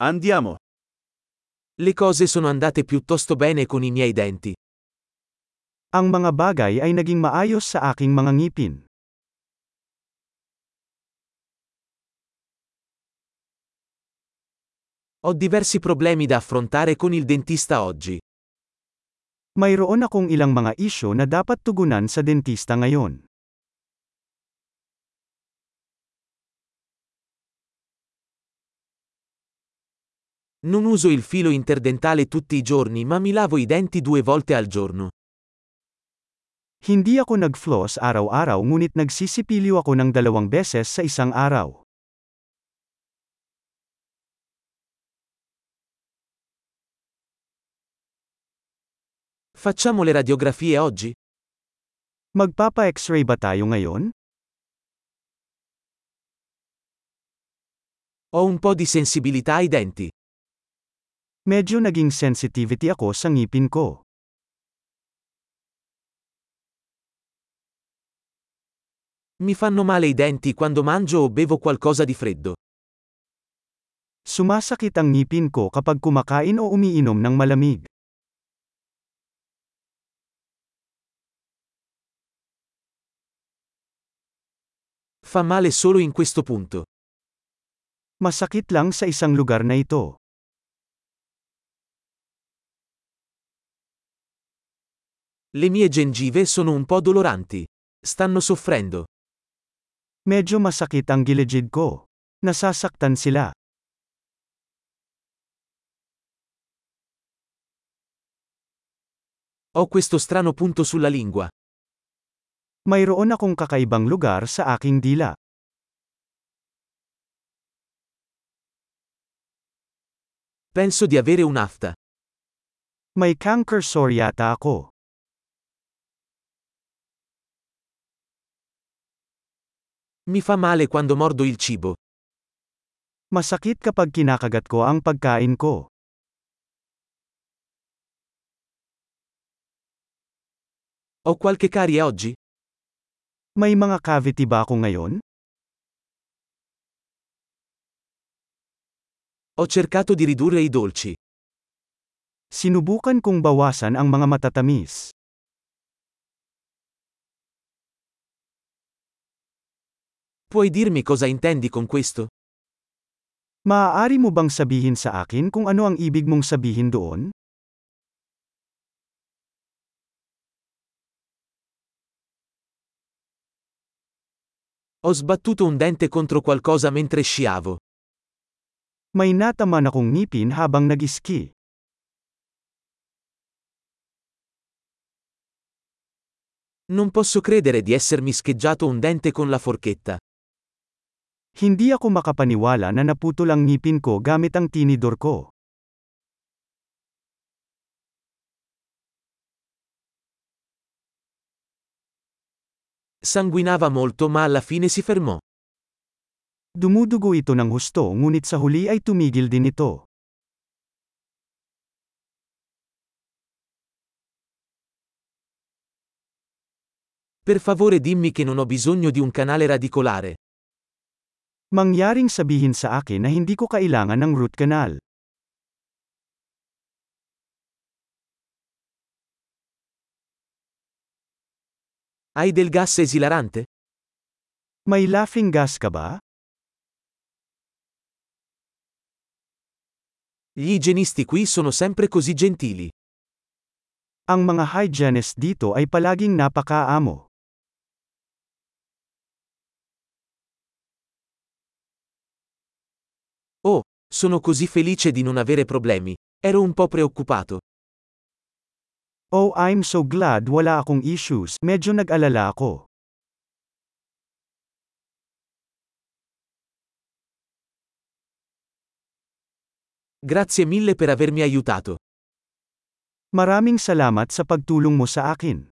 Andiamo. Le cose sono andate piuttosto bene con i miei denti. Ang mga bagay ay naging maayos sa aking mga ngipin. Ho diversi problemi da affrontare con il dentista oggi. Mayroon akong ilang mga isyo na dapat tugunan sa dentista ngayon. Non uso il filo interdentale tutti i giorni ma mi lavo i denti due volte al giorno. Hindi ako nag-floss araw-araw ngunit nagsisipilyo ako ng dalawang beses sa isang araw. Facciamo le radiografie oggi? Magpapa-x-ray ba tayo ngayon? Ho un po' di sensibilità ai denti. Medyo naging sensitivity ako sa ngipin ko. Mi fanno male i denti quando mangio o bevo qualcosa di freddo. Sumasakit ang ngipin ko kapag kumakain o umiinom ng malamig. Fa male solo in questo punto. Masakit lang sa isang lugar na ito. Le mie gengive sono un po' doloranti. Stanno soffrendo. Medyo masakit ang gilid ko. Nasasaktan sila. Ho questo strano punto sulla lingua. Mayroon akong kakaibang lugar sa aking dila. Penso di avere un'afta. May canker sore yata ako. Mi fa male quando mordo il cibo. Masakit kapag kinakagat ko ang pagkain ko. Ho qualche carie oggi? May mga cavity ba ako ngayon? Ho cercato di ridurre i dolci. Sinubukan kong bawasan ang mga matatamis. Puoi dirmi cosa intendi con questo? Maaari mo bang sabihin sa akin kung ano ang ibig mong sabihin doon? Ho sbattuto un dente contro qualcosa mentre sciavo. May nataman akong ngipin habang nag-ski. Non posso credere di essermi scheggiato un dente con la forchetta. Hindi ako makapaniwala na naputol ang ngipin ko gamit ang tinidor ko. Sanguinava molto ma alla fine si fermò. Dumudugo ito ng husto ngunit sa huli ay tumigil din ito. Per favore dimmi che non ho bisogno di un canale radicolare. Mangyaring sabihin sa akin na hindi ko kailangan ng root canal. Hai del gas esilarante? May laughing gas ka ba? Gli igienisti qui sono sempre così gentili. Ang mga hygienist dito ay palaging napakaamo. Sono così felice di non avere problemi. Ero un po' preoccupato. Oh, I'm so glad wala akong issues. Medyo nag-alala ako. Grazie mille per avermi aiutato. Maraming salamat sa pagtulong mo sa akin.